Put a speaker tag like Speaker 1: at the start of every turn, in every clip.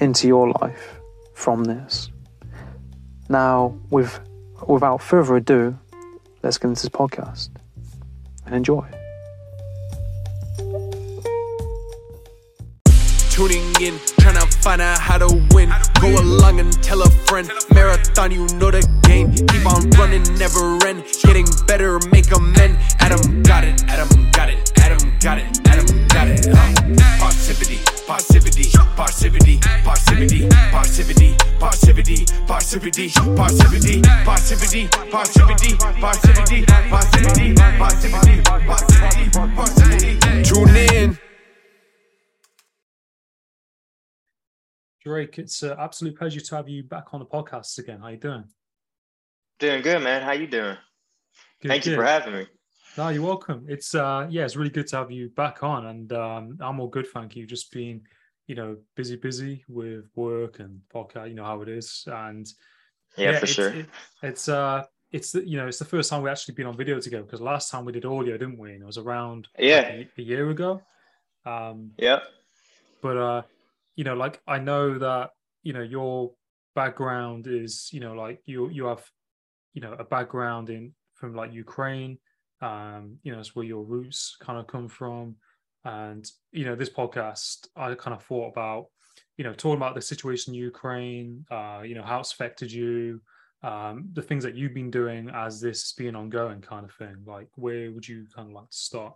Speaker 1: into your life from this. Now, with, without further ado, let's get into this podcast and enjoy.
Speaker 2: Tuning in, trying to find out how to win. Go along and tell a friend. Marathon, you know the game. Keep on running, never end. Getting better, make amend. Adam got it, Adam got it, Adam got it, Adam got it. Uh, Parrsitivity, parrsitivity, parrsitivity, parrsitivity, parrsitivity, parrsitivity, parrsitivity, parrsitivity, parrsitivity, parrsitivity, parrsitivity, parrsitivity, parrsitivity, parrsitivity, parrsitivity. Tune in.
Speaker 1: Drake, it's an absolute pleasure to have you back on the podcast again. How you doing?
Speaker 3: Doing good, man. How you doing?
Speaker 1: Good,
Speaker 3: Thank you for having me.
Speaker 1: No, you're welcome. It's uh yeah, it's really good to have you back on and um I'm all good, thank you. Just being, you know, busy, busy with work and podcast, you know how it is. And
Speaker 3: Yeah, for
Speaker 1: it's,
Speaker 3: sure.
Speaker 1: it- it's uh it's you know, it's the first time we actually been on video together because last time we did audio, didn't we? And it was around like,
Speaker 3: Yeah.
Speaker 1: a, a year ago. Um
Speaker 3: yeah
Speaker 1: but uh you know like i know that you know your background is you know like you you have you know a background in from like ukraine um you know it's where your roots kind of come from and you know this podcast i kind of thought about you know talking about the situation in ukraine uh you know how it's affected you um the things that you've been doing as this has been ongoing kind of thing like where would you kind of like to start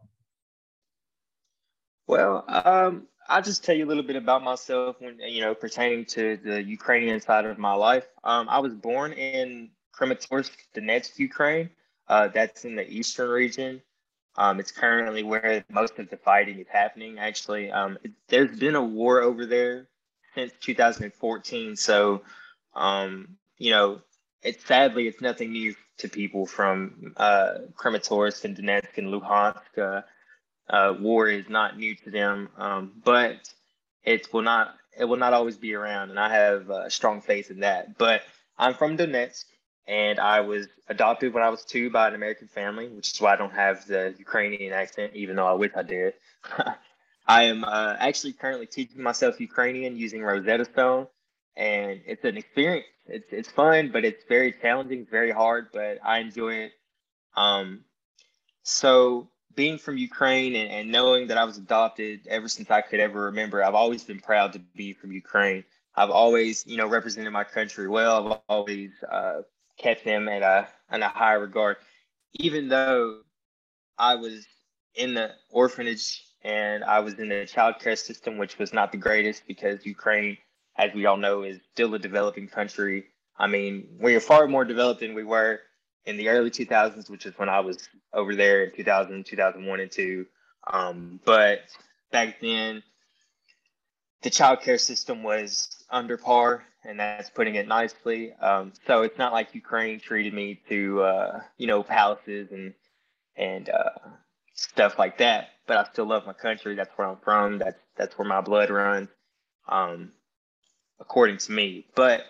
Speaker 3: Well, um, I'll just tell you a little bit about myself when you know pertaining to the Ukrainian side of my life. Um, I was born in Kramatorsk, Donetsk, Ukraine. Uh, that's in the eastern region. Um, it's currently where most of the fighting is happening. Actually, um, it, there's been a war over there since 2014. So, um, you know, it's sadly it's nothing new to people from uh, Kramatorsk and Donetsk and Luhansk. Uh, uh, war is not new to them, um, but it will not it will not always be around, and I have uh, strong faith in that. But I'm from Donetsk, and I was adopted when I was two by an American family, which is why I don't have the Ukrainian accent, even though I wish I did. I am uh, actually currently teaching myself Ukrainian using Rosetta Stone, and it's an experience. It's it's fun, but it's very challenging, very hard, but I enjoy it. Um, so being from Ukraine and, and knowing that I was adopted ever since I could ever remember, I've always been proud to be from Ukraine. I've always, you know, represented my country well. I've always uh, kept them at a in a high regard, even though I was in the orphanage and I was in the child care system, which was not the greatest because Ukraine, as we all know, is still a developing country. I mean, we're far more developed than we were in the early 2000s, which is when I was over there in 2000, 2001, and 2. Um, but back then, the child care system was under par, and that's putting it nicely. Um, so it's not like Ukraine treated me to, uh, you know, palaces and and uh, stuff like that. But I still love my country. That's where I'm from. That's that's where my blood runs, um, according to me. But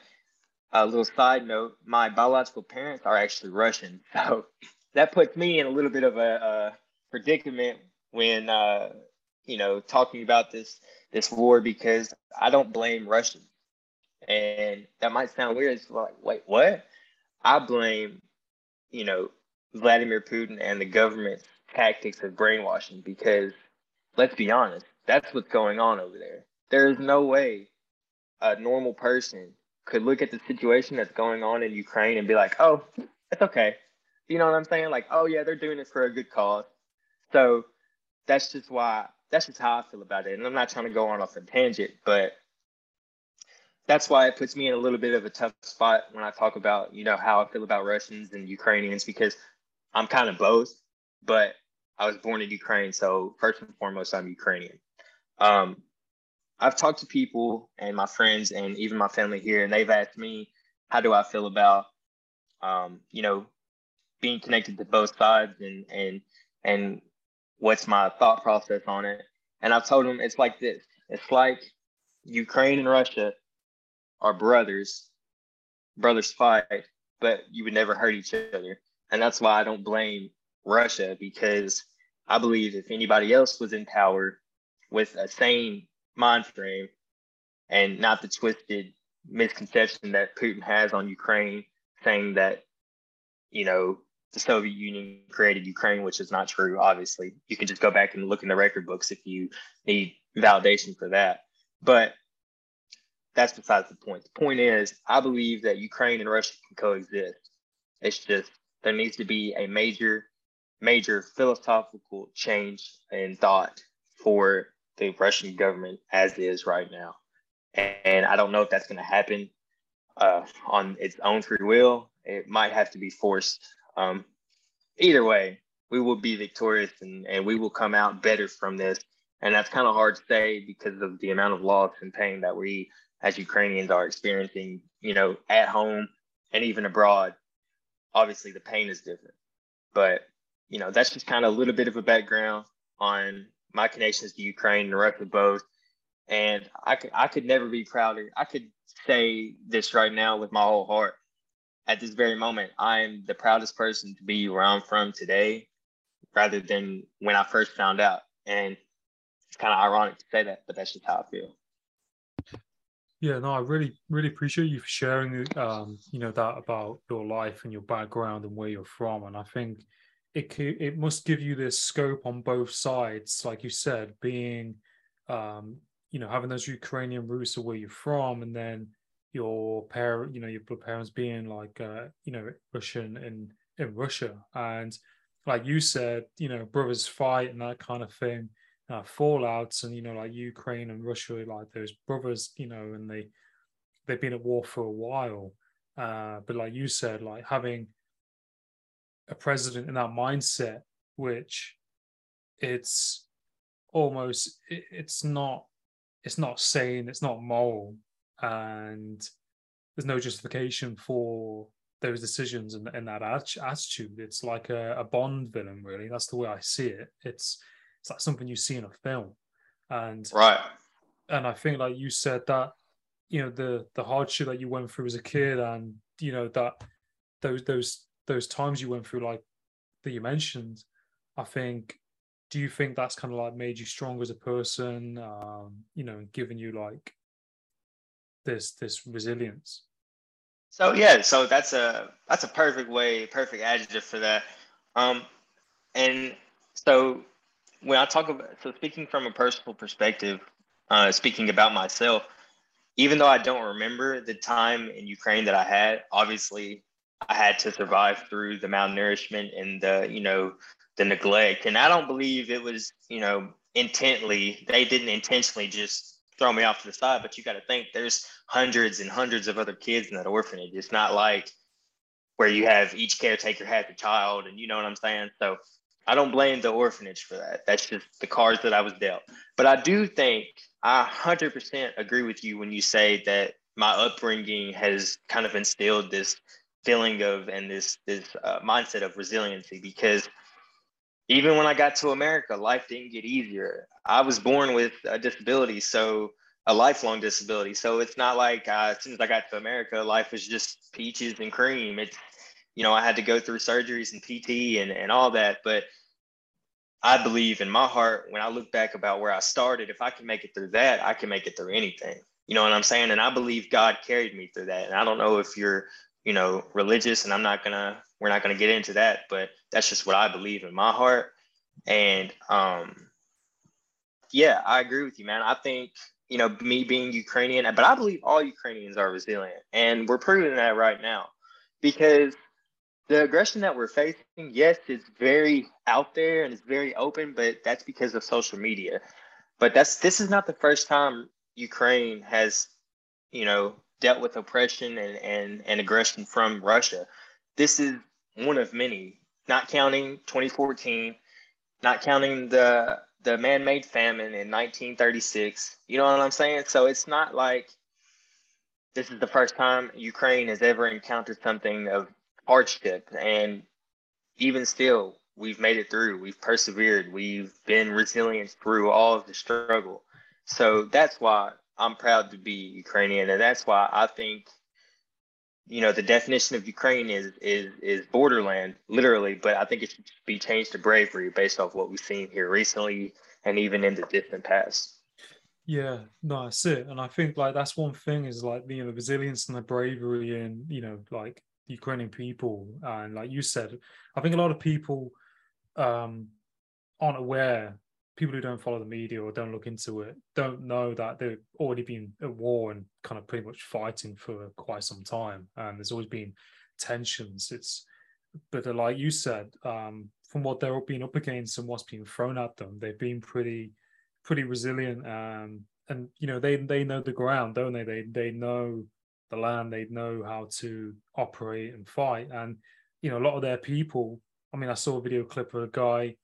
Speaker 3: a little side note: my biological parents are actually Russian, so that puts me in a little bit of a, a predicament when uh, you know talking about this this war because I don't blame Russians, and that might sound weird. It's like, wait, what? I blame, you know, Vladimir Putin and the government's tactics of brainwashing because let's be honest, that's what's going on over there. there is no way a normal person could look at the situation that's going on in Ukraine and be like, oh, it's okay. You know what I'm saying? Like, oh yeah, they're doing it for a good cause. So that's just why that's just how I feel about it. And I'm not trying to go on off a tangent, but that's why it puts me in a little bit of a tough spot when I talk about, you know, how I feel about Russians and Ukrainians because I'm kind of both, but I was born in Ukraine, so first and foremost, I'm Ukrainian. Um, I've talked to people and my friends and even my family here, and they've asked me, how do I feel about, um, you know, being connected to both sides and and and what's my thought process on it? And I've told them it's like this: it's like Ukraine and Russia are brothers, brothers fight, but you would never hurt each other, and that's why I don't blame Russia because I believe if anybody else was in power with a sane mind frame and not the twisted misconception that Putin has on Ukraine, saying that, you know, the Soviet Union created Ukraine, which is not true, obviously. You can just go back and look in the record books if you need validation for that. But that's besides the point. The point is, I believe that Ukraine and Russia can coexist. It's just there needs to be a major, major philosophical change in thought for the Russian government as is right now. And I don't know if that's going to happen uh, on its own free will. It might have to be forced. Um, either way, we will be victorious and, and we will come out better from this. And that's kind of hard to say because of the amount of loss and pain that we as Ukrainians are experiencing, you know, at home and even abroad. Obviously, the pain is different. But, you know, that's just kind of a little bit of a background on my connections to Ukraine and Russia both. And I could I could never be prouder. I could say this right now with my whole heart. At this very moment, I am the proudest person to be where I'm from today, rather than when I first found out. And it's kind of ironic to say that, but that's just how I feel.
Speaker 4: Yeah, no, I really, really appreciate you for sharing, um, you know, that about your life and your background and where you're from. And I think it it must give you this scope on both sides, like you said, being, um, you know, having those Ukrainian roots of where you're from, and then your parent, you know, your parents being like, uh, you know, Russian in in Russia, and like you said, you know, brothers fight and that kind of thing, uh, fallouts, and you know, like Ukraine and Russia, like those brothers, you know, and they they've been at war for a while, uh, but like you said, like having a president in that mindset, which it's almost it's not it's not sane, it's not moral, and there's no justification for those decisions and, and that attitude. It's like a, a Bond villain, really. That's the way I see it. It's it's like something you see in a film, and
Speaker 3: right.
Speaker 4: And I think, like you said, that you know the the hardship that you went through as a kid, and you know that those those those times you went through, like that you mentioned, I think, do you think that's kind of like made you stronger as a person? Um, you know, given you like this this resilience.
Speaker 3: So yeah, so that's a that's a perfect way, perfect adjective for that. Um, and so when I talk about so speaking from a personal perspective, uh, speaking about myself, even though I don't remember the time in Ukraine that I had, obviously I had to survive through the malnourishment and the, you know, the neglect. And I don't believe it was, you know, intently, they didn't intentionally just throw me off to the side, but you got to think there's hundreds and hundreds of other kids in that orphanage. It's not like where you have each caretaker has a child and you know what I'm saying? So I don't blame the orphanage for that. That's just the cards that I was dealt. But I do think I 100% agree with you when you say that my upbringing has kind of instilled this feeling of and this this uh, mindset of resiliency because even when I got to America, life didn't get easier. I was born with a disability, so a lifelong disability. So it's not like uh, as soon as I got to America, life was just peaches and cream. It's you know I had to go through surgeries and PT and and all that, but I believe in my heart when I look back about where I started, if I can make it through that, I can make it through anything. You know what I'm saying? And I believe God carried me through that. And I don't know if you're you know, religious, and I'm not gonna we're not gonna get into that, but that's just what I believe in my heart. And um yeah, I agree with you, man. I think you know, me being Ukrainian, but I believe all Ukrainians are resilient. And we're proving that right now because the aggression that we're facing, yes, it's very out there and it's very open, but that's because of social media. But that's this is not the first time Ukraine has, you know, dealt with oppression and, and, and aggression from Russia. This is one of many, not counting 2014, not counting the the man-made famine in 1936. You know what I'm saying? So it's not like this is the first time Ukraine has ever encountered something of hardship. And even still, we've made it through. We've persevered. We've been resilient through all of the struggle. So that's why I'm proud to be Ukrainian. And that's why I think, you know, the definition of Ukraine is is is borderland, literally, but I think it should be changed to bravery based off what we've seen here recently and even in the distant past.
Speaker 4: Yeah, no, that's it. And I think like that's one thing is like you know the resilience and the bravery and you know like Ukrainian people and like you said, I think a lot of people um aren't aware. People who don't follow the media or don't look into it don't know that they've already been at war and kind of pretty much fighting for quite some time. And there's always been tensions. It's but uh, like you said, um, from what they're being up against and what's being thrown at them, they've been pretty pretty resilient um, and you know they they know the ground don't they they they know the land they'd know how to operate and fight. And you know a lot of their people i mean i saw a video clip of a guy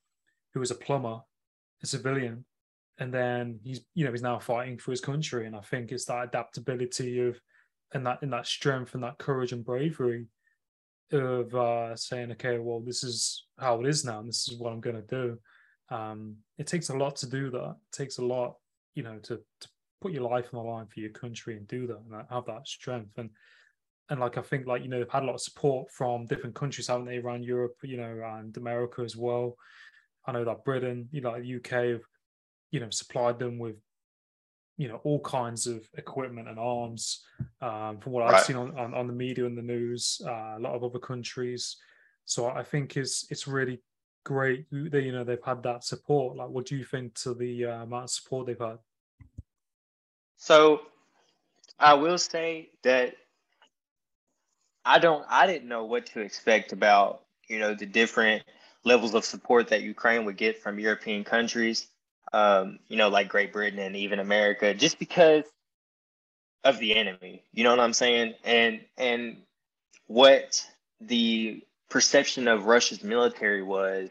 Speaker 4: who was a plumber a civilian and then he's you know he's now fighting for his country. And i think it's that adaptability of and that in that strength and that courage and bravery of uh saying okay well this is how it is now and this is what i'm going to do. Um, it takes a lot to do that. It takes a lot, you know, to, to put your life on the line for your country and do that and have that strength. And and like I think like you know they've had a lot of support from different countries, haven't they, around Europe, you know, and America as well. I know that Britain, you know, like the UK have, you know, supplied them with, you know, all kinds of equipment and arms. Um, from what right. I've seen on, on, on the media and the news, uh, a lot of other countries. So I think it's it's really great that you know they've had that support. Like, what do you think to the uh, amount of support they've had?
Speaker 3: So, I will say that I don't. I didn't know what to expect about you know the different levels of support that Ukraine would get from European countries. Um, you know, like Great Britain and even America, just because of the enemy. You know what I'm saying? And and what the perception of Russia's military was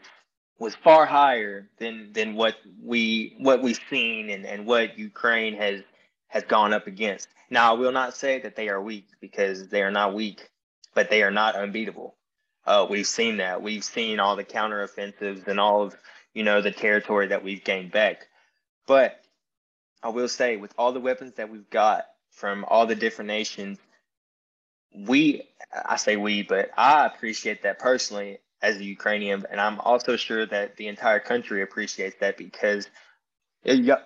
Speaker 3: was far higher than than what we what we've seen and, and what Ukraine has has gone up against. Now I will not say that they are weak because they are not weak, but they are not unbeatable. Uh, we've seen that. We've seen all the counteroffensives and all of you know the territory that we've gained back. But I will say, with all the weapons that we've got from all the different nations, we I say we, but I appreciate that personally as a Ukrainian, and I'm also sure that the entire country appreciates that because got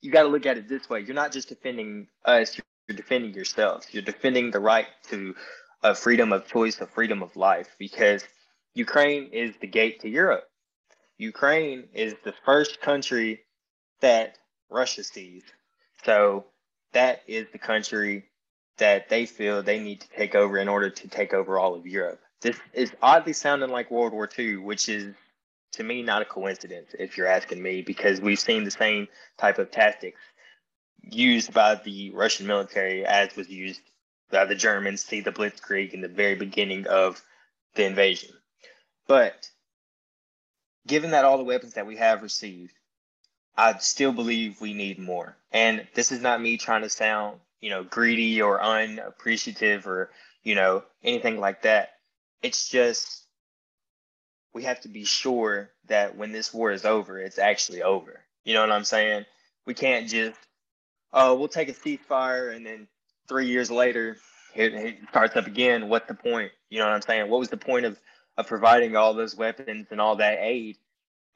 Speaker 3: you got to look at it this way: you're not just defending us; you're defending yourselves. You're defending the right to a freedom of choice, a freedom of life, because Ukraine is the gate to Europe. Ukraine is the first country that Russia sees. So that is the country that they feel they need to take over in order to take over all of Europe. This is oddly sounding like World War II, which is to me not a coincidence, if you're asking me, because we've seen the same type of tactics used by the Russian military as was used by the Germans, see the Blitzkrieg in the very beginning of the invasion. But given that all the weapons that we have received, I still believe we need more. And this is not me trying to sound you know, greedy or unappreciative or, you know, anything like that. It's just we have to be sure that when this war is over, it's actually over. You know what I'm saying? We can't just, oh, we'll take a ceasefire and then three years later it, it starts up again. What's the point? You know what I'm saying? What was the point of, of providing all those weapons and all that aid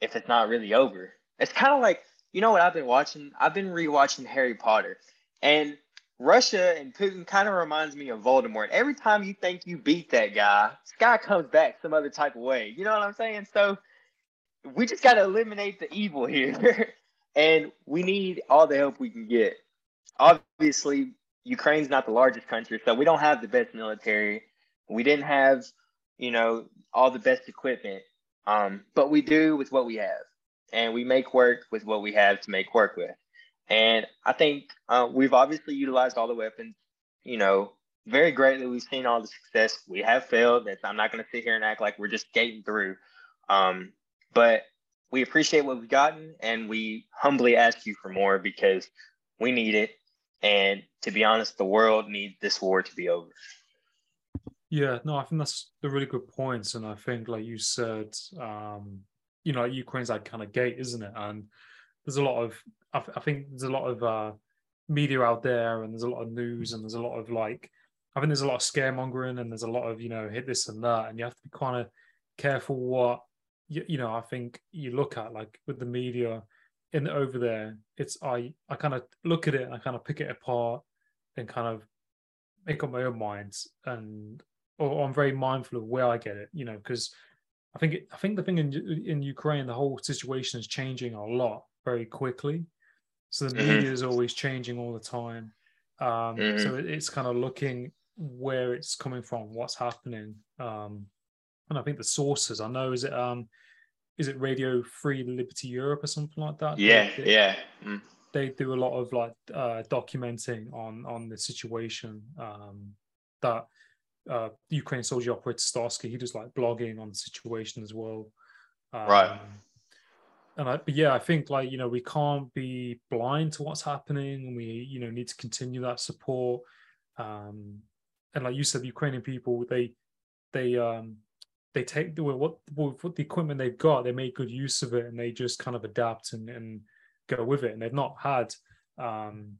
Speaker 3: if it's not really over? It's kind of like, you know what I've been watching? I've been rewatching Harry Potter. And Russia and Putin kind of reminds me of Voldemort. Every time you think you beat that guy, this guy comes back some other type of way. You know what I'm saying? So we just got to eliminate the evil here. and we need all the help we can get. obviously Ukraine's not the largest country, so we don't have the best military. We didn't have, you know, all the best equipment. Um, but we do with what we have. And we make work with what we have to make work with. And I think uh, we've obviously utilized all the weapons, you know, very greatly. We've seen all the success. We have failed. That's, I'm not going to sit here and act like we're just skating through. Um, but we appreciate what we've gotten and we humbly ask you for more because we need it. And to be honest, the world needs this war to be over.
Speaker 4: Yeah, no, I think that's the really good points. And I think, like you said, um, you know, Ukraine's that kind of gate, isn't it? And there's a lot of, I, I think there's a lot of uh, media out there and there's a lot of news and there's a lot of like, I think there's a lot of scaremongering and there's a lot of, you know, hit this and that. And you have to be kind of careful what, you, you know, I think you look at like with the media in over there, it's, I, I kind of look at it and I kind of pick it apart and kind of make up my own minds and or I'm very mindful of where I get it, you know, because I think it, I think the thing in in Ukraine, the whole situation is changing a lot very quickly. So the mm-hmm. media is always changing all the time. Um, mm-hmm. So it, it's kind of looking where it's coming from, what's happening, um, and I think the sources. I know is it um, is it Radio Free Liberty Europe or something like that?
Speaker 3: Yeah, they, yeah. Mm.
Speaker 4: They do a lot of like uh, documenting on on the situation um, that uh, Ukraine soldier operator Starsky. He does like blogging on the situation as well.
Speaker 3: Um, right.
Speaker 4: And I, yeah, I think like you know we can't be blind to what's happening, and we you know need to continue that support. Um, and like you said, the Ukrainian people they they um they take the what what the equipment they've got, they make good use of it, and they just kind of adapt and and go with it. And they've not had um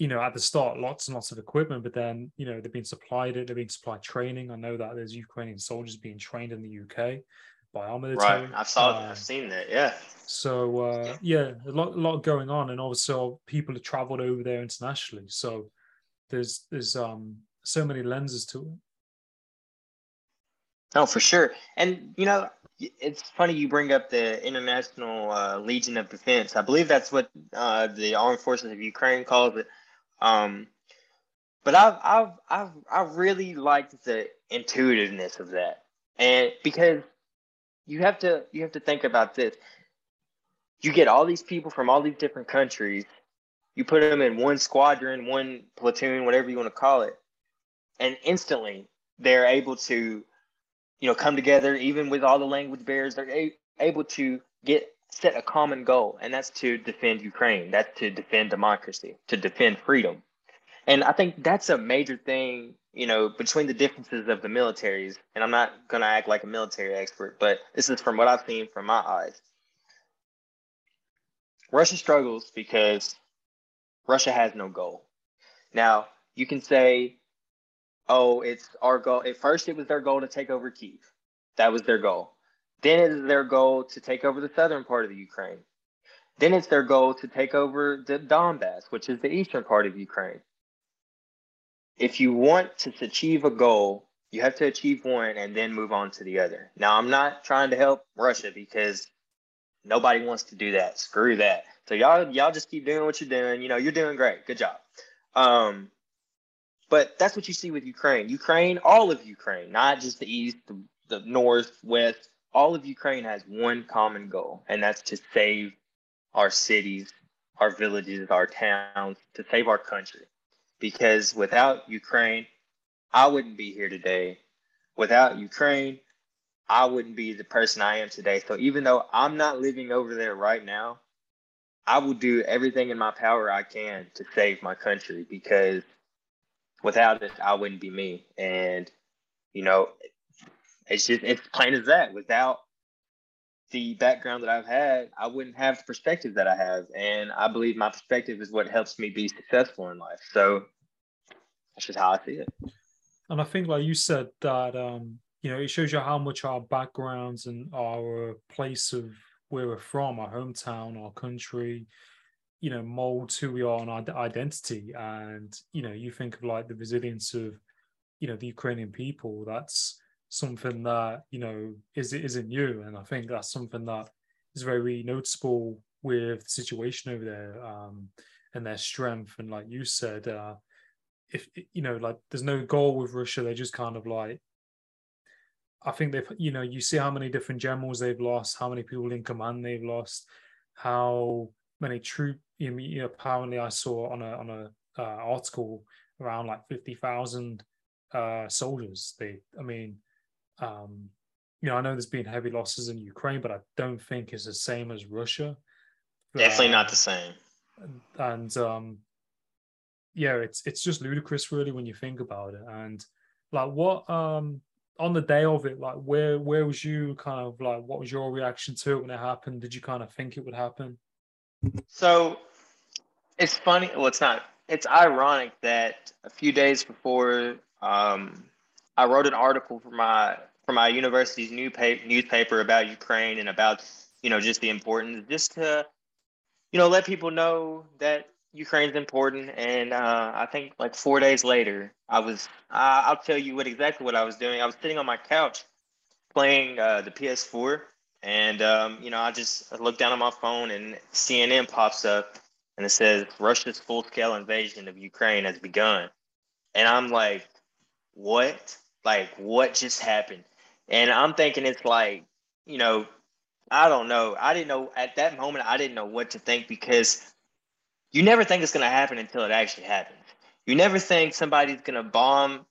Speaker 4: you know, at the start, lots and lots of equipment, but then, you know, they've been supplied it, they've been supplied training. I know that there's Ukrainian soldiers being trained in the UK by our military.
Speaker 3: Right. I saw um, I've seen that, yeah.
Speaker 4: So uh, yeah, a lot, a lot going on, and also people have traveled over there internationally. So there's there's um so many lenses to it.
Speaker 3: Oh, for sure. And you know, it's funny you bring up the International uh, Legion of Defense. I believe that's what uh, the Armed Forces of Ukraine calls it. Um, but I've I've I've I really liked the intuitiveness of that, and because you have to you have to think about this. You get all these people from all these different countries. You put them in one squadron, one platoon, whatever you want to call it, and instantly they're able to, you know, come together. Even with all the language barriers, they're a- able to get set a common goal, and that's to defend Ukraine. That's to defend democracy, to defend freedom. And I think that's a major thing, you know, between the differences of the militaries. And I'm not going to act like a military expert, but this is from what I've seen from my eyes. Russia struggles because Russia has no goal. Now, you can say, oh, it's our goal. At first, it was their goal to take over Kiev. That was their goal. Then it is their goal to take over the southern part of the Ukraine. Then it's their goal to take over the Donbass, which is the eastern part of Ukraine. If you want to achieve a goal, you have to achieve one and then move on to the other. Now, I'm not trying to help Russia because nobody wants to do that. Screw that. So y'all, y'all just keep doing what you're doing. You know, you're doing great. Good job. Um, but that's what you see with Ukraine. Ukraine, all of Ukraine, not just the east, the, the north, west, all of Ukraine has one common goal, and that's to save our cities, our villages, our towns, to save our country. Because without Ukraine, I wouldn't be here today. Without Ukraine, I wouldn't be the person I am today. So even though I'm not living over there right now, I will do everything in my power I can to save my country because without it, I wouldn't be me. And, you know, it's just it's plain as that. Without the background that I've had, I wouldn't have the perspective that I have. And I believe my perspective is what helps me be successful in life. So that's just how I see it.
Speaker 4: And I think, like you said, that um, you know, it shows you how much our backgrounds and our place of where we're from, our hometown, our country, you know, molds who we are and our identity. And you know, you think of like the resilience of, you know, the Ukrainian people. That's something that you know is isn't new, and I think that's something that is very noticeable with the situation over there. Um, and their strength. And like you said, uh, if you know, like there's no goal with Russia, they're just kind of like. I think they've, you know, you see how many different generals they've lost, how many people in command they've lost, how many troop. You know, apparently, I saw on a on a uh, article around like fifty thousand uh, soldiers. They, I mean, um, you know, I know there's been heavy losses in Ukraine, but I don't think it's the same as Russia.
Speaker 3: Definitely uh, not the same.
Speaker 4: And um, yeah, it's it's just ludicrous, really, when you think about it. And like, what um on the day of it, like, where where was you kind of like, what was your reaction to it when it happened? Did you kind of think it would happen?
Speaker 3: So it's funny. Well, it's not. It's ironic that a few days before um, I wrote an article for my for my university's new paper, newspaper about Ukraine and about you know just the importance, just to you know let people know that Ukraine's important. And uh, I think like four days later, I was uh, I'll tell you what exactly what I was doing. I was sitting on my couch playing uh, the PS4, and um, you know I just looked down on my phone and CNN pops up and it says Russia's full scale invasion of Ukraine has begun, and I'm like what? Like, what just happened? And I'm thinking it's like, you know, I don't know. I didn't know at that moment, I didn't know what to think because you never think it's going to happen until it actually happens. You never think somebody's going to bomb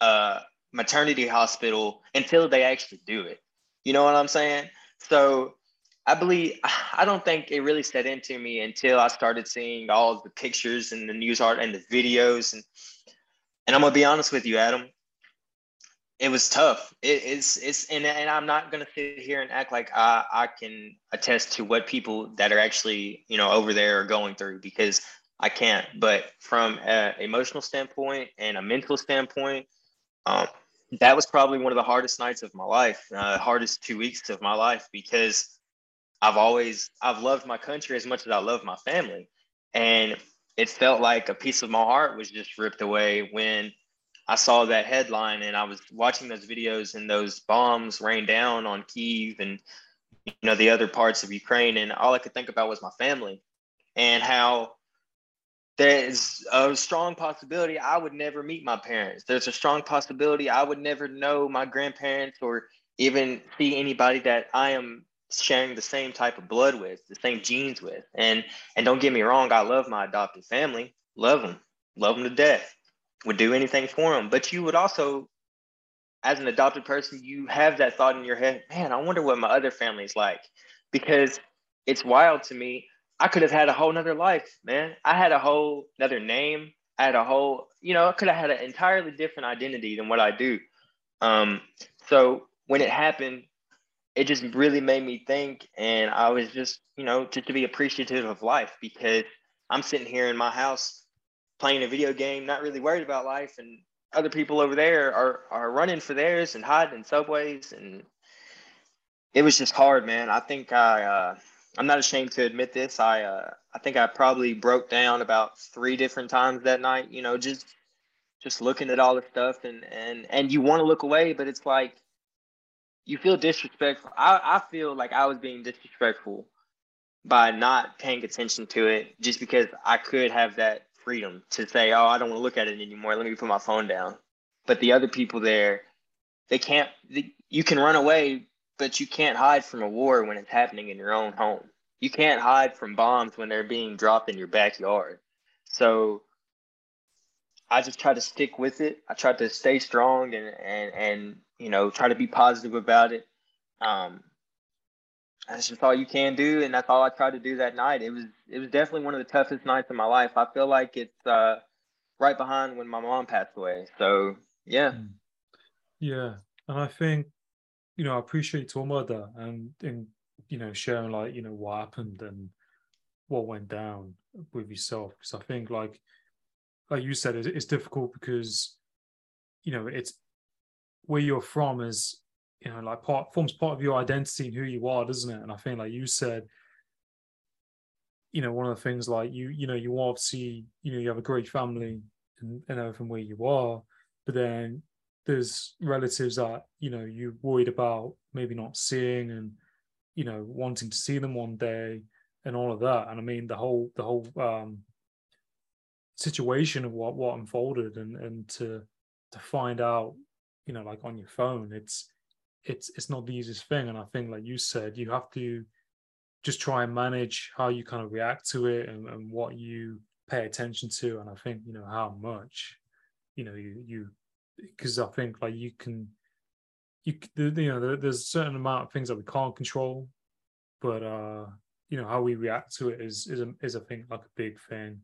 Speaker 3: a maternity hospital until they actually do it. You know what I'm saying? So I believe I don't think it really set into me until I started seeing all the pictures and the news art and the videos and and I'm gonna be honest with you, Adam. It was tough. It, it's it's and, and I'm not gonna sit here and act like I, I can attest to what people that are actually you know over there are going through because I can't. But from an emotional standpoint and a mental standpoint, um, that was probably one of the hardest nights of my life, uh, hardest two weeks of my life because I've always I've loved my country as much as I love my family, and it felt like a piece of my heart was just ripped away when I saw that headline and I was watching those videos and those bombs rain down on Kiev and you know the other parts of Ukraine and all I could think about was my family and how there's a strong possibility I would never meet my parents. There's a strong possibility I would never know my grandparents or even see anybody that I am sharing the same type of blood with, the same genes with. And and don't get me wrong, I love my adopted family, love them, love them to death, would do anything for them. But you would also, as an adopted person, you have that thought in your head, man, I wonder what my other family's like, because it's wild to me. I could have had a whole nother life, man. I had a whole another name. I had a whole, you know, I could have had an entirely different identity than what I do. Um, so when it happened, it just really made me think and i was just you know just to be appreciative of life because i'm sitting here in my house playing a video game not really worried about life and other people over there are are running for theirs and hiding in subways and it was just hard man i think i uh, i'm not ashamed to admit this i uh, i think i probably broke down about three different times that night you know just just looking at all the stuff and and and you want to look away but it's like you feel disrespectful. I, I feel like I was being disrespectful by not paying attention to it just because I could have that freedom to say, oh, I don't want to look at it anymore. Let me put my phone down. But the other people there, they can't, they, you can run away, but you can't hide from a war when it's happening in your own home. You can't hide from bombs when they're being dropped in your backyard. So I just try to stick with it. I try to stay strong and, and, and you know, try to be positive about it. Um, that's just all you can do, and that's all I tried to do that night. It was it was definitely one of the toughest nights of my life. I feel like it's uh, right behind when my mom passed away. So yeah, hmm.
Speaker 4: yeah, and I think you know I appreciate talking about that and and you know sharing like you know what happened and what went down with yourself because I think like like you said it's difficult because you know it's where you're from is you know like part forms part of your identity and who you are doesn't it? And i think like you said you know one of the things like you you know you obviously you know you have a great family and, and everything where you are but then there's relatives that you know you're worried about maybe not seeing and you know wanting to see them one day and all of that. And i mean the whole the whole um situation of what what unfolded and and to to find out you know like on your phone it's it's it's not the easiest thing. And i think like you said you have to just try and manage how you kind of react to it and, and what you pay attention to. And i think you know how much you know you you because i think like you can you you know there's a certain amount of things that we can't control but uh you know how we react to it is is a, is I think like a big thing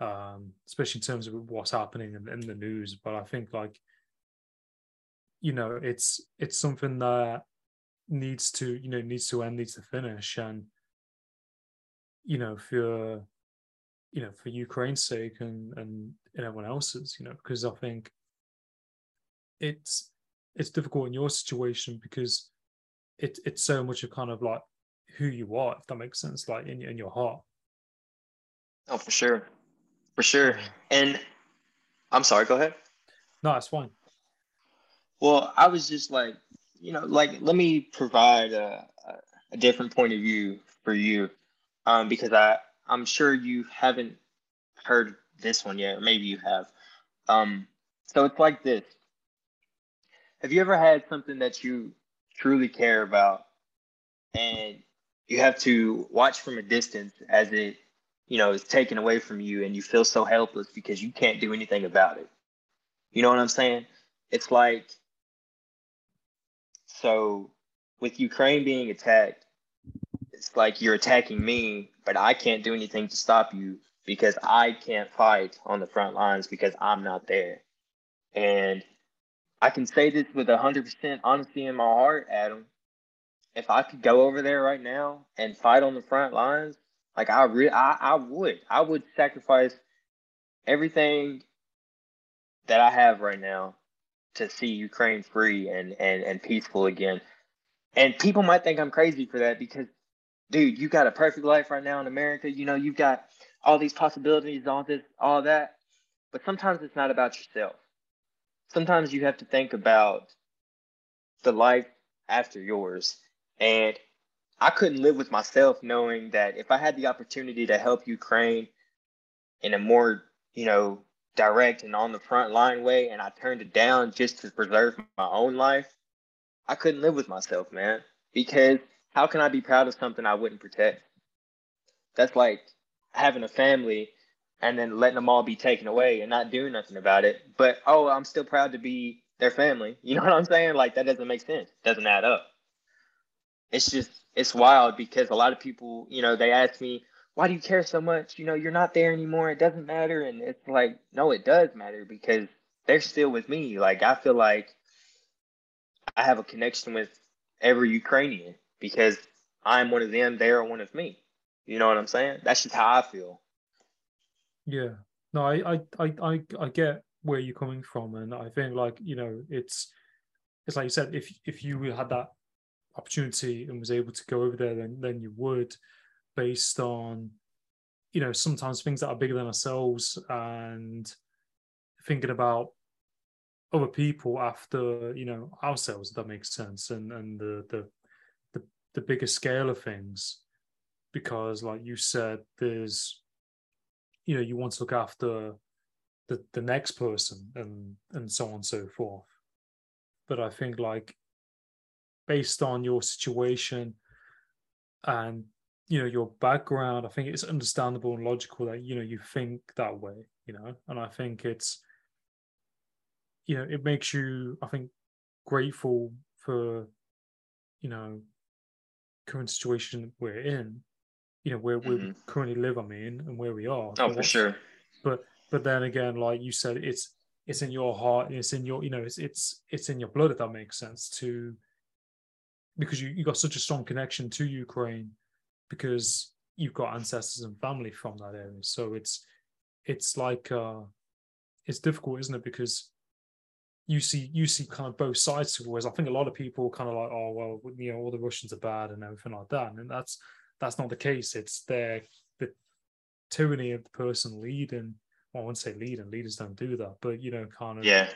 Speaker 4: um especially in terms of what's happening in, in the news. But I think like you know it's it's something that needs to you know needs to end needs to finish. And you know for you know for Ukraine's sake and and, and everyone else's you know because I think it's it's difficult in your situation because it it's so much of kind of like who you are if that makes sense like in, in your heart.
Speaker 3: Oh for sure. For sure. And i'm sorry go ahead.
Speaker 4: No it's fine
Speaker 3: well i was just like you know like let me provide a, a different point of view for you um, because i i'm sure you haven't heard this one yet or maybe you have. Um, so it's like this. Have you ever had something that you truly care about and you have to watch from a distance as it you know is taken away from you and you feel so helpless because you can't do anything about it? You know what i'm saying? It's like so with ukraine being attacked it's like you're attacking me but i can't do anything to stop you because i can't fight on the front lines because i'm not there and I can say this with 100% honesty in my heart, Adam. If I could go over there right now and fight on the front lines, like I re- I, I would. I would sacrifice everything that I have right now to see Ukraine free and, and, and peaceful again. And people might think I'm crazy for that because, dude, you got a perfect life right now in America. You know, you've got all these possibilities, all this, all that. But sometimes it's not about yourself sometimes you have to think about the life after yours. And I couldn't live with myself knowing that if I had the opportunity to help Ukraine in a more, you know, direct and on the front line way, and I turned it down just to preserve my own life, I couldn't live with myself, man. Because how can I be proud of something I wouldn't protect? That's like having a family and then letting them all be taken away and not doing nothing about it. But oh, I'm still proud to be their family. You know what I'm saying? Like that doesn't make sense. Doesn't add up. It's just it's wild because a lot of people, you know, they ask me, why do you care so much? You know, you're not there anymore. It doesn't matter. And it's like, no, it does matter because they're still with me. Like I feel like I have a connection with every Ukrainian because I'm one of them, they're one of me. You know what I'm saying? That's just how I feel.
Speaker 4: Yeah. No, I, I, I, I, I get where you're coming from, and I think like you know, it's, it's like you said, if if you had that opportunity and was able to go over there, then then you would, based on, you know, sometimes things that are bigger than ourselves and thinking about other people after you know ourselves. If that makes sense, and and the the the, the bigger scale of things, because like you said, there's you know you want to look after the the next person and and so on and so forth but i think like based on your situation and you know your background i think it's understandable and logical that you know you think that way you know? And i think it's you know it makes you i think grateful for you know current situation we're in you know where mm-hmm. we currently live i mean and where we are
Speaker 3: oh for sure.
Speaker 4: But but then again like you said it's it's in your heart it's in your you know it's it's it's in your blood if that makes sense to because you you got such a strong connection to ukraine because you've got ancestors and family from that area so it's it's like uh it's difficult isn't it because you see you see kind of both sides to i think a lot of people kind of like oh well you know all the russians are bad and everything like that and that's that's not the case. It's their the tyranny of the person leading. Well, I wouldn't say leading. Leaders don't do that, but you know, kind of
Speaker 3: yeah,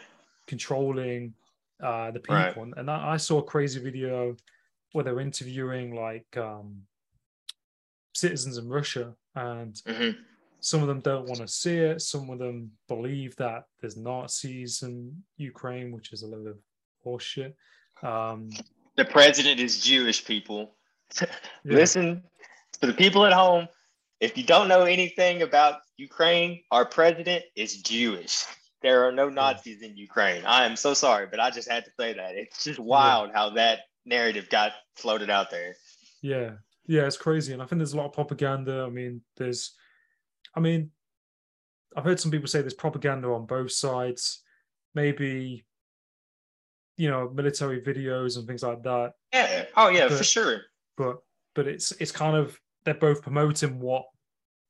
Speaker 4: controlling uh, the people. Right. And, and I, I, saw a crazy video where they're interviewing like um, citizens in Russia, and
Speaker 3: mm-hmm.
Speaker 4: some of them don't want to see it. Some of them believe that there's Nazis in Ukraine, which is a load of horseshit. Um,
Speaker 3: The president is Jewish, people.
Speaker 4: Yeah.
Speaker 3: Listen to the people at home. If you don't know anything about Ukraine, our president is Jewish. There are no Nazis in Ukraine. I am so sorry, but I just had to say that. It's just wild how that narrative got floated out there.
Speaker 4: Yeah, yeah, it's crazy, and I think there's a lot of propaganda. I mean, there's, I mean, I've heard some people say there's propaganda on both sides. Maybe, you know, military videos and things like that.
Speaker 3: Yeah. Oh yeah, for sure.
Speaker 4: But but it's it's kind of they're both promoting what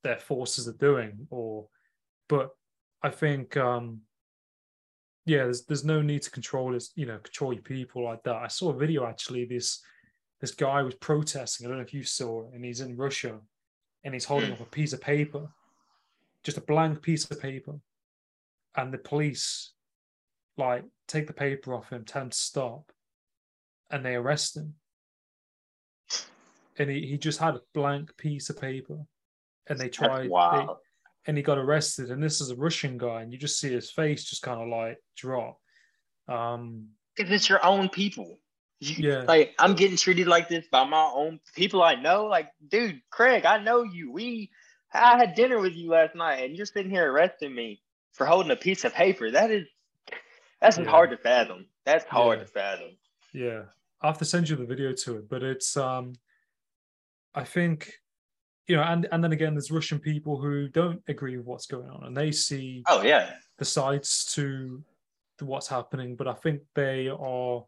Speaker 4: their forces are doing, or but I think um yeah, there's there's no need to control this, you know, control your people like that. I saw a video actually. This this guy was protesting. I don't know if you saw and he's in Russia, and he's holding
Speaker 3: Mm.
Speaker 4: up a piece of paper, just a blank piece of paper, and the police like take the paper off him, tell him to stop, and they arrest him. And he, he just had a blank piece of paper, and they tried,
Speaker 3: That's
Speaker 4: they, and he got arrested. And this is a Russian guy, and you just see his face just kind of like drop. Um,
Speaker 3: Because it's your own people. You-
Speaker 4: Yeah.
Speaker 3: Like I'm getting treated like this by my own people I know. Like, dude, Craig, I know you. We I had dinner with you last night and you're sitting here arresting me for holding a piece of paper. That is that's
Speaker 4: Yeah.
Speaker 3: hard to fathom. That's hard
Speaker 4: Yeah.
Speaker 3: to fathom.
Speaker 4: Yeah, I have to send you the video to it, but it's um, I think, you know, and and then again, there's Russian people who don't agree with what's going on, and they see
Speaker 3: Oh yeah.
Speaker 4: the sides to, to what's happening, but I think they are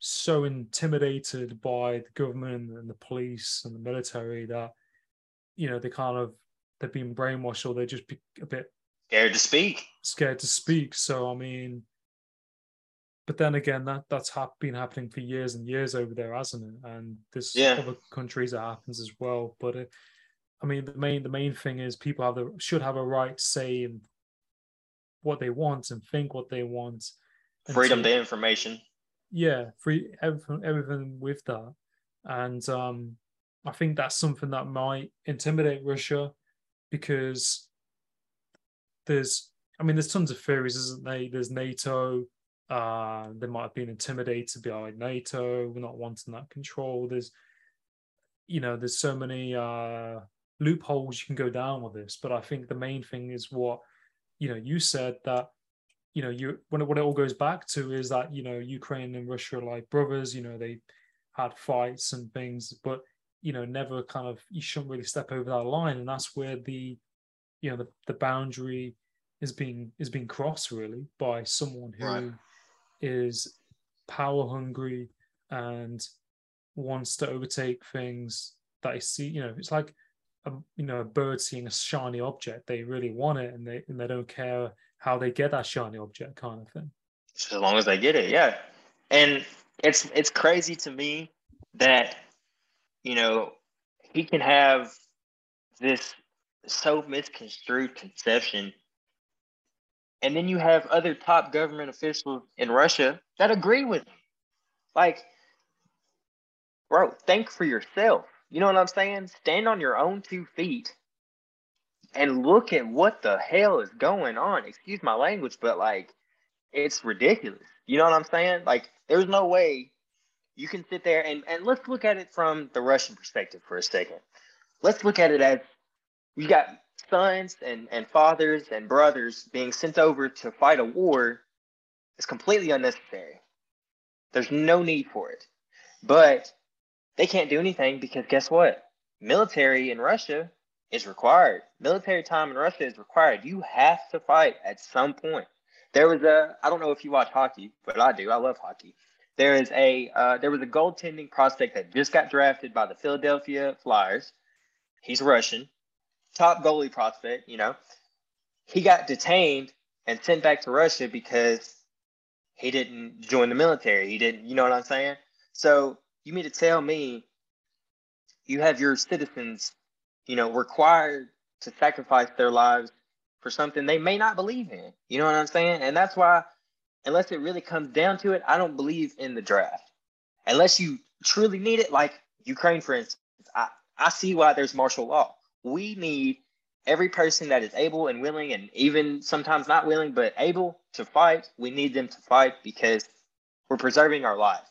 Speaker 4: so intimidated by the government and the police and the military that, you know, they kind of they've been brainwashed or they're just a bit
Speaker 3: Scared to speak.
Speaker 4: scared to speak. So I mean, but then again, that that's hap- been happening for years and years over there, hasn't it? And there's
Speaker 3: Yeah.
Speaker 4: other countries that happens as well. But it, I mean, the main the main thing is people have the should have a right say in what they want and think what they want.
Speaker 3: Freedom to information.
Speaker 4: Yeah, free everything, everything with that, and um, I think that's something that might intimidate Russia because there's, I mean, there's tons of theories, isn't there? There's NATO. Uh, they might have been intimidated by NATO. We're not wanting that control. There's, you know, there's so many uh, loopholes you can go down with this. But I think the main thing is what, you know, you said that you know, you when it, what it all goes back to is that you know Ukraine and Russia are like brothers. You know, they had fights and things, but you know, never kind of you shouldn't really step over that line, and that's where the you know the, the boundary is being is being crossed really by someone who is
Speaker 3: Right.
Speaker 4: power hungry and wants to overtake things that they see. You know, it's like a you know a bird seeing a shiny object. They really want it, and they and they don't care how they get that shiny object, kind of thing.
Speaker 3: As long as they get it, yeah. And it's it's crazy to me that you know he can have this so misconstrued conception, and then you have other top government officials in Russia that agree with him. Like, bro, think for yourself. You know what I'm saying? Stand on your own two feet and look at what the hell is going on. Excuse my language, but like it's ridiculous. You know what I'm saying? Like there's no way you can sit there and and let's look at it from the Russian perspective for a second. Let's look at it as you got sons and and fathers and brothers being sent over to fight a war is completely unnecessary. There's no need for it. But they can't do anything because guess what? Military in Russia is required. Military time in Russia is required. You have to fight at some point. There was a I don't know if you watch hockey, but I do. I love hockey. There is a uh, there was a goaltending prospect that just got drafted by the Philadelphia Flyers. He's Russian, top goalie prospect. You know, he got detained and sent back to Russia because he didn't join the military. He didn't. You know what I'm saying? So you mean to tell me you have your citizens you know, required to sacrifice their lives for something they may not believe in. You know what I'm saying? And that's why, unless it really comes down to it, I don't believe in the draft. Unless you truly need it, like Ukraine, for instance, I, I see why there's martial law. We need every person that is able and willing, and even sometimes not willing, but able to fight, we need them to fight because we're preserving our life.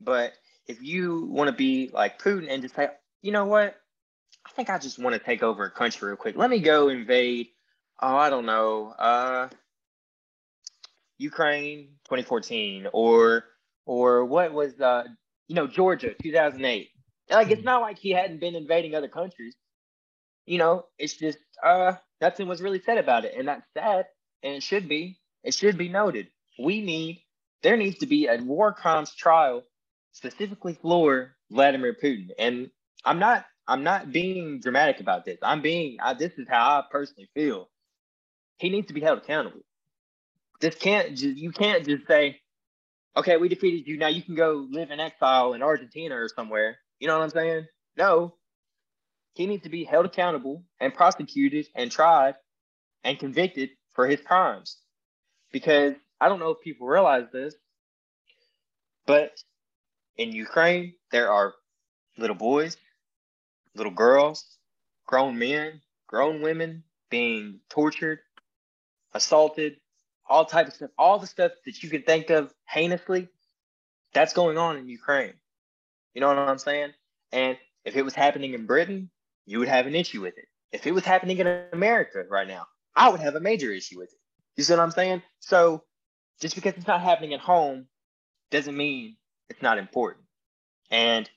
Speaker 3: But if you want to be like Putin and just say, you know what, think I just want to take over a country real quick. Let me go invade. Oh, I don't know, uh, Ukraine 2014, or or what was uh, you know, Georgia 2008. Like it's not like he hadn't been invading other countries. You know, it's just uh nothing was really said about it, and that's sad. And it should be. It should be noted. We need there needs to be a war crimes trial specifically for Vladimir Putin. And I'm not I'm not being dramatic about this. I'm being I, this is how I personally feel. He needs to be held accountable. This can't just you can't just say, okay, we defeated you. Now you can go live in exile in Argentina or somewhere. You know what I'm saying? No. He needs to be held accountable and prosecuted and tried and convicted for his crimes. Because I don't know if people realize this, but in Ukraine, there are little boys, little girls, grown men, grown women being tortured, assaulted, all types of stuff, all the stuff that you can think of heinously, that's going on in Ukraine. You know what I'm saying? And if it was happening in Britain, you would have an issue with it. If it was happening in America right now, I would have a major issue with it. You see what I'm saying? So just because it's not happening at home doesn't mean it's not important. And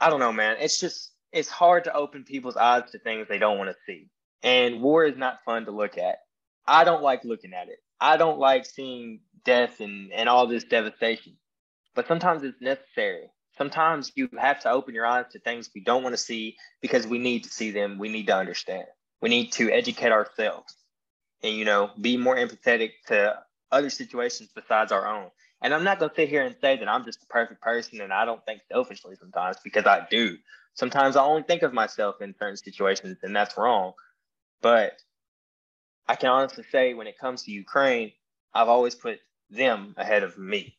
Speaker 3: I don't know, man. It's just it's hard to open people's eyes to things they don't want to see. And war is not fun to look at. I don't like looking at it. I don't like seeing death and, and all this devastation. But sometimes it's necessary. Sometimes you have to open your eyes to things we don't want to see because we need to see them. We need to understand. We need to educate ourselves and, you know, be more empathetic to other situations besides our own. And I'm not going to sit here and say that I'm just a perfect person and I don't think selfishly sometimes because I do. Sometimes I only think of myself in certain situations and that's wrong. But I can honestly say when it comes to Ukraine, I've always put them ahead of me.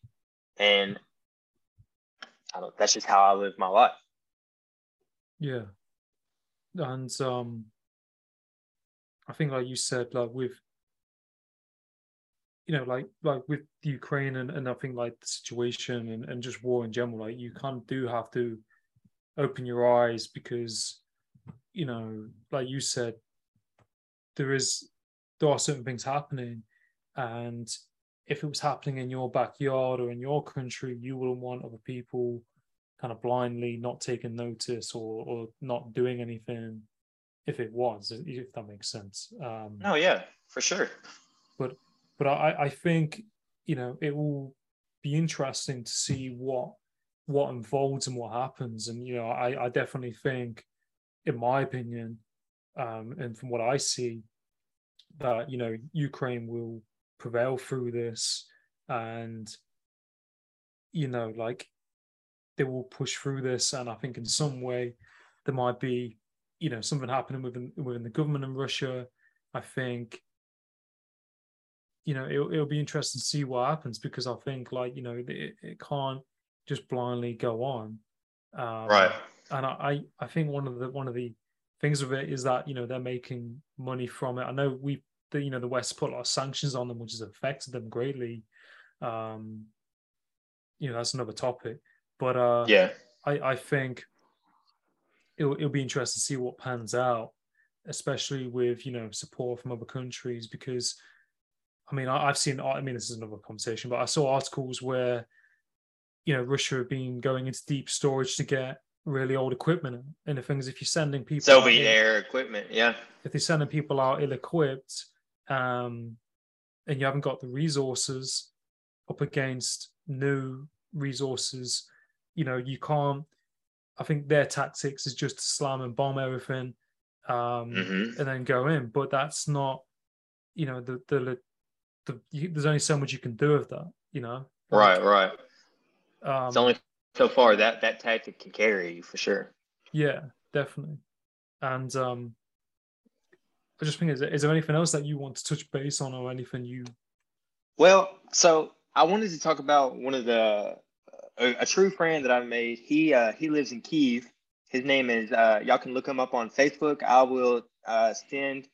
Speaker 3: And I don't that's just how I live my life.
Speaker 4: Yeah. And um I think like you said, like with you know, like like with Ukraine and, and I think like the situation and, and just war in general, like you kind of do have to open your eyes because, you know, like you said, there is there are certain things happening and if it was happening in your backyard or in your country you wouldn't want other people kind of blindly not taking notice or, or not doing anything if it was if that makes sense. Um
Speaker 3: no yeah for sure.
Speaker 4: but but i i think you know it will be interesting to see what what unfolds and what happens and you know i i definitely think in my opinion um and from what i see that you know Ukraine will prevail through this, and you know, like they will push through this. And I think in some way there might be, you know, something happening within within the government in Russia. I think, you know, it'll, it'll be interesting to see what happens because I think, like, you know, it, it can't just blindly go on.
Speaker 3: Um, right.
Speaker 4: And I, I think one of the one of the things of it is that you know they're making money from it. I know we the you know the West put a lot of sanctions on them, which has affected them greatly. Um, you know that's another topic, but uh,
Speaker 3: yeah,
Speaker 4: I I think it'll it'll be interesting to see what pans out, especially with you know support from other countries because. I mean, I, have seen. I mean, this is another conversation, but I saw articles where, you know, Russia have been going into deep storage to get really old equipment and the things if you're sending people
Speaker 3: Soviet air equipment yeah
Speaker 4: if they're sending people out ill-equipped um, and you haven't got the resources up against new resources you know you can't i think their tactics is just to slam and bomb everything um, mm-hmm. and then go in but that's not you know the the, the, the there's only so much you can do with that you know
Speaker 3: right right um, it's only so far that that tactic can carry you for sure.
Speaker 4: Yeah, definitely. And um, I just think is, is there anything else that you want to touch base on or anything you?
Speaker 3: Well, so I wanted to talk about one of the a, a true friend that I've made. He uh, he lives in Kiev, his name is uh, y'all can look him up on Facebook. I will uh, send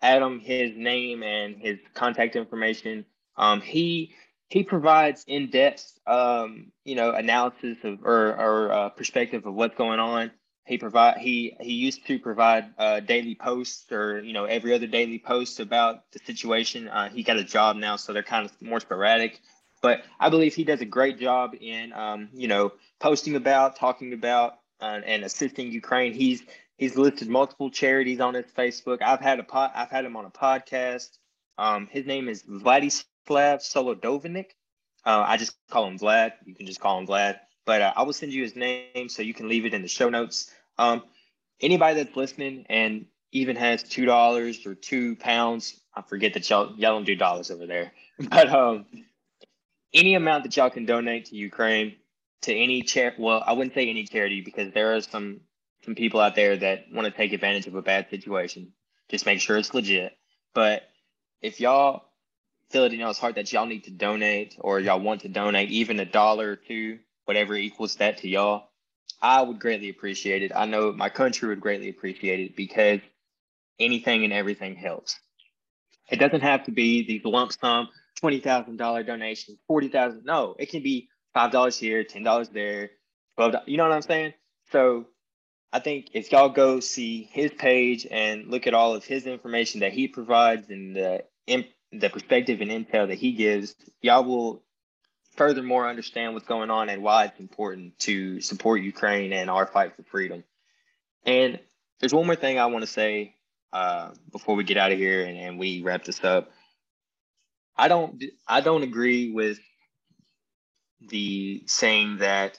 Speaker 3: Adam his name and his contact information. Um, he he provides in depth, um, you know, analysis of or, or uh, perspective of what's going on. He provide he he used to provide uh, daily posts or you know every other daily post about the situation. Uh, he got a job now, so they're kind of more sporadic. But I believe he does a great job in um, you know posting about, talking about, uh, and assisting Ukraine. He's he's listed multiple charities on his Facebook. I've had a pot. I've had him on a podcast. Um, his name is Vladislav Solodovnik. Uh, I just call him Vlad. You can just call him Vlad. But uh, I will send you his name so you can leave it in the show notes. Um, anybody that's listening and even has two dollars or two pounds, I forget that y'all y'all don't do dollars over there, but um, any amount that y'all can donate to Ukraine to any chair. Well, I wouldn't say any charity because there are some some people out there that want to take advantage of a bad situation. Just make sure it's legit. But if y'all feel it in y'all's heart that y'all need to donate or y'all want to donate even a dollar or two, whatever equals that to y'all, I would greatly appreciate it. I know my country would greatly appreciate it because anything and everything helps. It doesn't have to be these lump sum twenty thousand dollar donations, forty thousand. No, it can be five dollars here, ten dollars there, $12. You know what I'm saying? So I think if y'all go see his page and look at all of his information that he provides and the the perspective and intel that he gives, y'all will furthermore understand what's going on and why it's important to support Ukraine and our fight for freedom. And there's one more thing I want to say uh, before we get out of here and, and we wrap this up. I don't I don't agree with the saying that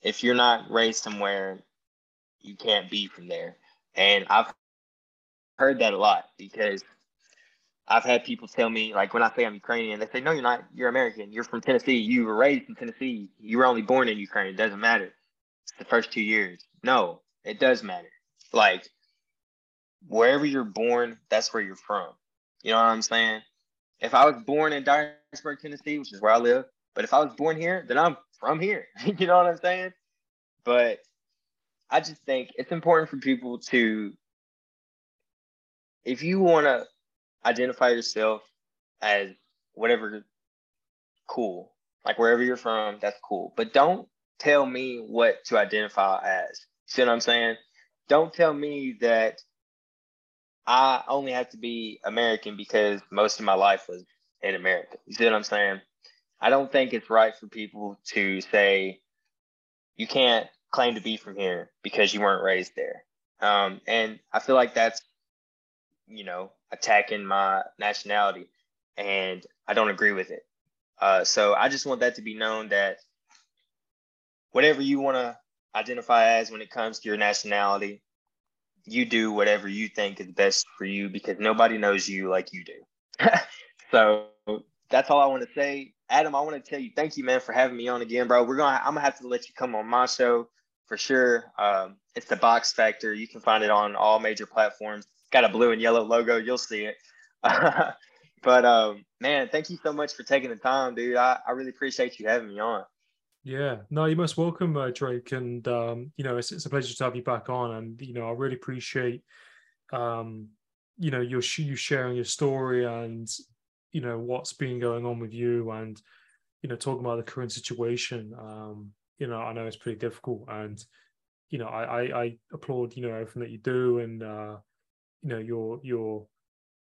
Speaker 3: if you're not raised somewhere, you can't be from there. And I've heard that a lot because I've had people tell me, like when I say I'm Ukrainian, they say, No, you're not, you're American. You're from Tennessee. You were raised in Tennessee. You were only born in Ukraine. It doesn't matter. It's the first two years. No, it does matter. Like wherever you're born, that's where you're from. You know what I'm saying? If I was born in Dyersburg, Tennessee, which is where I live, but if I was born here, then I'm from here. you know what I'm saying? But I just think it's important for people to, if you want to identify yourself as whatever, cool. Like wherever you're from, that's cool. But don't tell me what to identify as. See what I'm saying? Don't tell me that I only have to be American because most of my life was in America. You see what I'm saying? I don't think it's right for people to say you can't claim to be from here because you weren't raised there. Um, and I feel like that's, you know, attacking my nationality, and I don't agree with it. Uh, so I just want that to be known that whatever you want to identify as when it comes to your nationality, you do whatever you think is best for you because nobody knows you like you do. so that's all I want to say. Adam, I want to tell you thank you, man, for having me on again, bro. We're gonna I'm gonna have to let you come on my show for sure. Um, it's the Box Factor. You can find it on all major platforms. got a blue and yellow logo. You'll see it. but um, man, thank you so much for taking the time, dude. I, I really appreciate you having me on.
Speaker 4: Yeah, no, you're most welcome, uh, Drake. And um, you know, it's, it's a pleasure to have you back on. And you know, I really appreciate um, you know, your you sharing your story and you know what's been going on with you and you know talking about the current situation. Um, you know, I know it's pretty difficult, and you know, I I, I applaud you know everything that you do, and uh, you know your your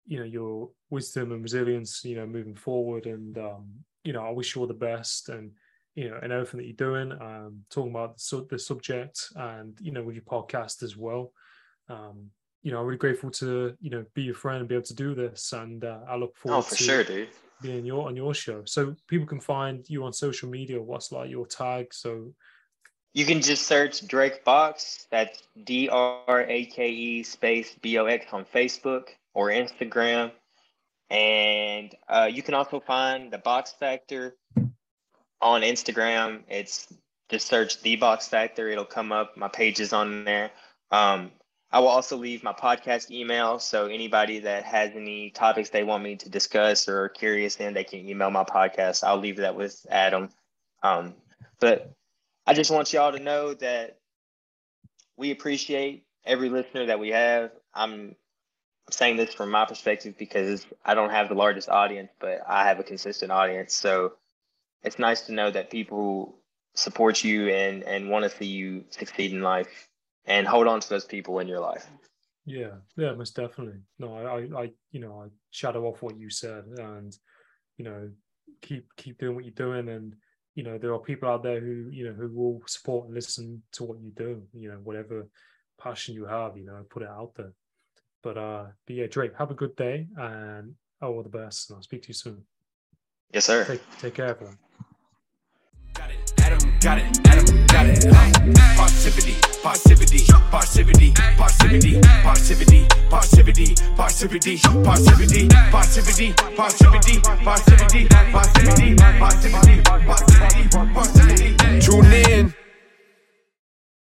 Speaker 4: you know your wisdom and resilience. You know, moving forward, and um, you know, I wish you all the best and you know, and everything that you're doing, um, talking about the, su- the subject and, you know, with your podcast as well. Um, you know, I'm really grateful to, you know, be your friend and be able to do this. And uh, I look forward
Speaker 3: oh, for
Speaker 4: to
Speaker 3: sure, dude.
Speaker 4: Being your on your show. So people can find you on social media. What's like your tag? So
Speaker 3: you can just search Drake Box. That's D R A K E space B O X on Facebook or Instagram. And uh, you can also find the Box Factor on Instagram. It's just search the Box Factor. It'll come up. My page is on there. Um, I will also leave my podcast email. So anybody that has any topics they want me to discuss or curious in, they can email my podcast. I'll leave that with Adam. Um, but I just want y'all to know that we appreciate every listener that we have. I'm saying this from my perspective because I don't have the largest audience, but I have a consistent audience. So it's nice to know that people support you and and want to see you succeed in life and hold on to those people in your life.
Speaker 4: Yeah, yeah, most definitely. No, I, I, you know, I shadow off what you said, and you know, keep keep doing what you're doing, and you know, there are people out there who you know who will support and listen to what you do. You know, whatever passion you have, you know, put it out there. But uh, but yeah, Drake, have a good day, and all the best, and I'll speak to you soon.
Speaker 3: Yes, sir.
Speaker 4: Take, take care, everyone.
Speaker 2: Got it, Adam got it. Uh, positivity, positivity, positivity, positivity, positivity, positivity, positivity, positivity, positivity, positivity, positivity, positivity, positivity, positivity, positivity. Tune in.